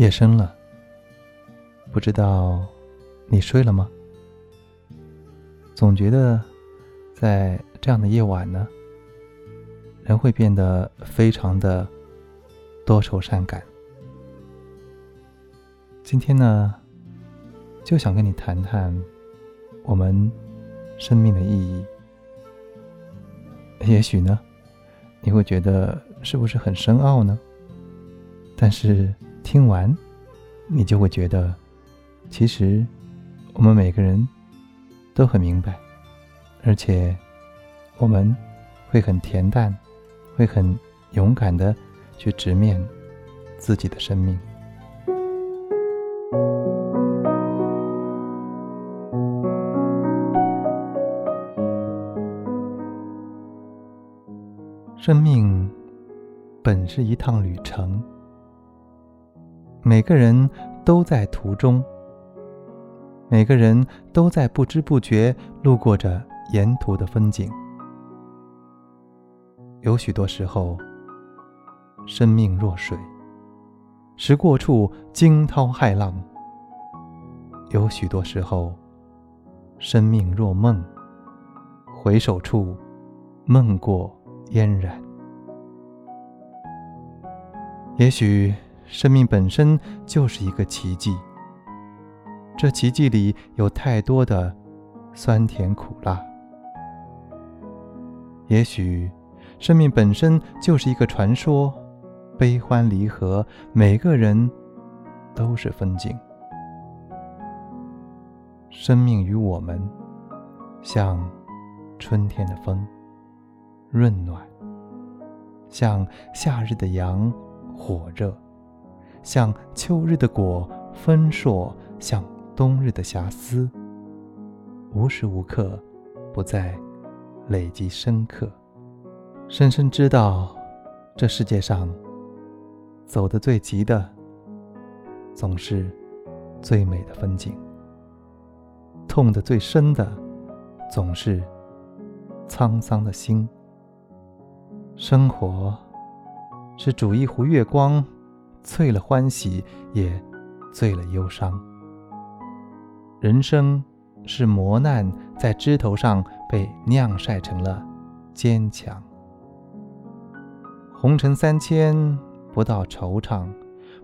夜深了，不知道你睡了吗？总觉得在这样的夜晚呢，人会变得非常的多愁善感。今天呢，就想跟你谈谈我们生命的意义。也许呢，你会觉得是不是很深奥呢？但是听完，你就会觉得，其实我们每个人都很明白，而且我们会很恬淡，会很勇敢的去直面自己的生命。生命本是一趟旅程。每个人都在途中，每个人都在不知不觉路过着沿途的风景。有许多时候，生命若水，时过处惊涛骇浪；有许多时候，生命若梦，回首处梦过嫣然。也许。生命本身就是一个奇迹，这奇迹里有太多的酸甜苦辣。也许，生命本身就是一个传说，悲欢离合，每个人都是风景。生命与我们，像春天的风，润暖；像夏日的阳，火热。像秋日的果，丰硕；像冬日的霞丝，无时无刻不在累积深刻。深深知道，这世界上走得最急的，总是最美的风景；痛得最深的，总是沧桑的心。生活是煮一壶月光。醉了欢喜，也醉了忧伤。人生是磨难在枝头上被酿晒成了坚强。红尘三千，不到惆怅，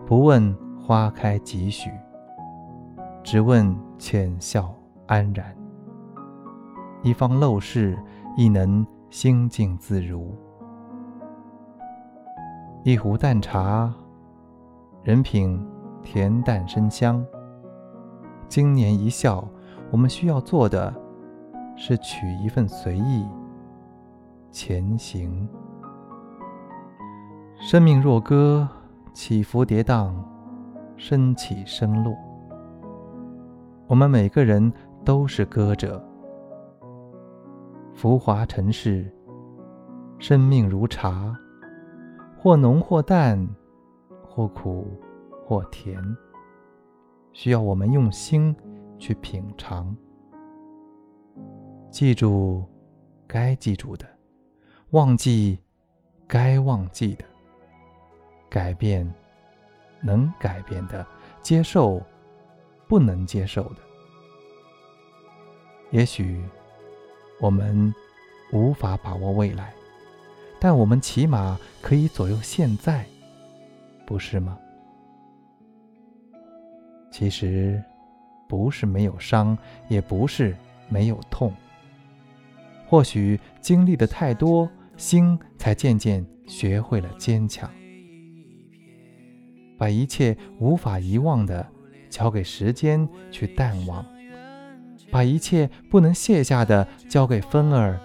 不问花开几许，只问浅笑安然。一方陋室，亦能心静自如。一壶淡茶。人品恬淡生香。今年一笑，我们需要做的是取一份随意前行。生命若歌，起伏跌宕，升起升落。我们每个人都是歌者。浮华尘世，生命如茶，或浓或淡。或苦，或甜，需要我们用心去品尝。记住该记住的，忘记该忘记的，改变能改变的，接受不能接受的。也许我们无法把握未来，但我们起码可以左右现在。不是吗？其实，不是没有伤，也不是没有痛。或许经历的太多，心才渐渐学会了坚强。把一切无法遗忘的交给时间去淡忘，把一切不能卸下的交给风儿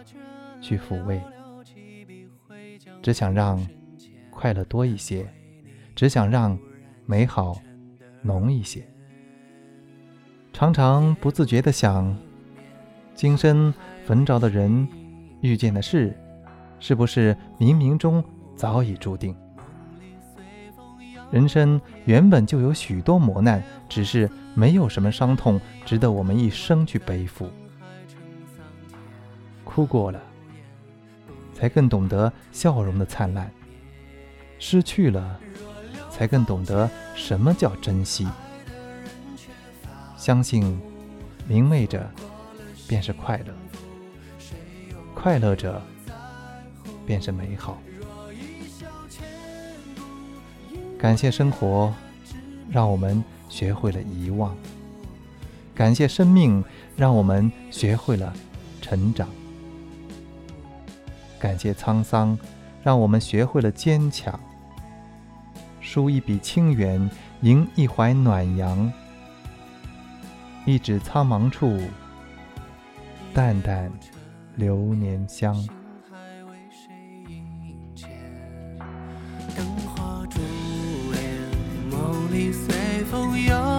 去抚慰。只想让快乐多一些。只想让美好浓一些，常常不自觉的想，今生逢着的人，遇见的事，是不是冥冥中早已注定？人生原本就有许多磨难，只是没有什么伤痛值得我们一生去背负。哭过了，才更懂得笑容的灿烂；失去了。才更懂得什么叫珍惜。相信，明媚着，便是快乐；快乐着，便是美好。感谢生活，让我们学会了遗忘；感谢生命，让我们学会了成长；感谢沧桑，让我们学会了坚强。书一笔清源，迎一怀暖阳。一指苍茫处，淡淡流年香。灯花珠帘，梦里随风摇